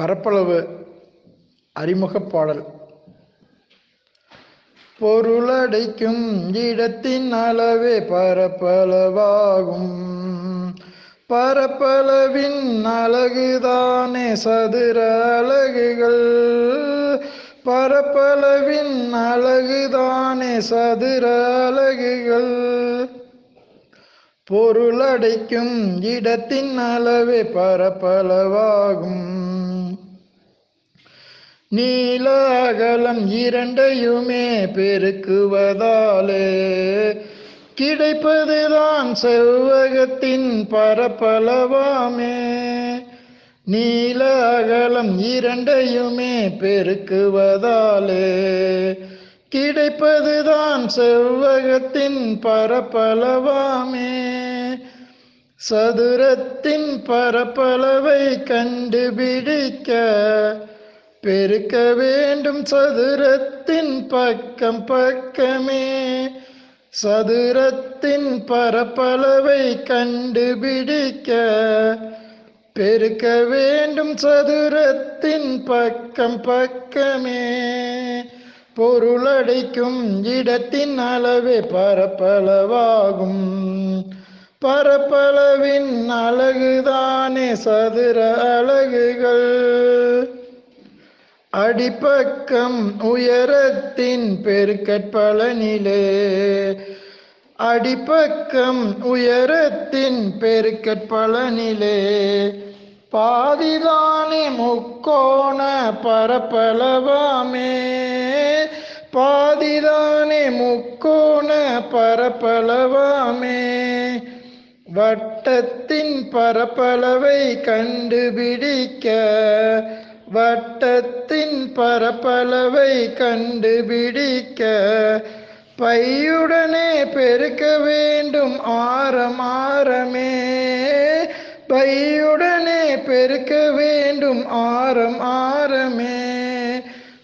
பரப்பளவு அறிமுகப் பாடல். பொருளடைக்கும் இடத்தின் அளவே பரப்பளவாகும். பரப்பளவின் அழகுதானே சதுர அலகுகள் பரப்பளவின் அழகுதானே சதுர அலகுகள் பொருளடைக்கும் இடத்தின் அளவே பரப்பளவாகும். நீலாகலம் இரண்டையுமே பெருக்குவதாலே கிடைப்பதுதான் செவ்வகத்தின் பரப்பளவாமே. நீலாகலம் இரண்டையுமே பெருக்குவதாலே கிடைப்பதுதான் செவ்வகத்தின் பரப்பளவாமே. சதுரத்தின் பரப்பளவை கண்டுபிடிக்க பெருக்க வேண்டும் சதுரத்தின் பக்கம் பக்கமே. சதுரத்தின் பரப்பளவை கண்டுபிடிக்க பெருக்க வேண்டும் சதுரத்தின் பக்கம் பக்கமே. பொருளடைக்கும் இடத்தின் அளவே பரப்பளவாகும். பரப்பளவின் அழகுதானே சதுர அழகுகள். அடிப்பக்கம் உயரத்தின் பெருக்கற்பலனிலே. அடிப்பக்கம் உயரத்தின் பெருக்கற்பலனிலே. பாதிதானே முக்கோண பரப்பளவாமே. பாதிதானே முக்கோண பரப்பளவாமே. வட்டத்தின் பரப்பளவை கண்டுபிடிக்க வட்டத்தின் பரப்பளவை கண்டுபிடிக்க பையுடனே பெருக்க வேண்டும் ஆரம் ஆரமே பையுடனே பெருக்க வேண்டும் ஆரம் ஆரமே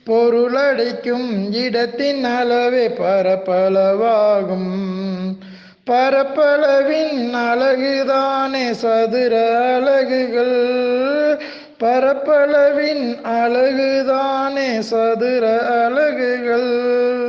பொருளடைக்கும் இடத்தின் அளவே பரப்பளவாகும். பரப்பளவின் அழகுதானே சதுர அழகுகள். பரப்பளவின் அழகுதானே சதுர அழகுகள்.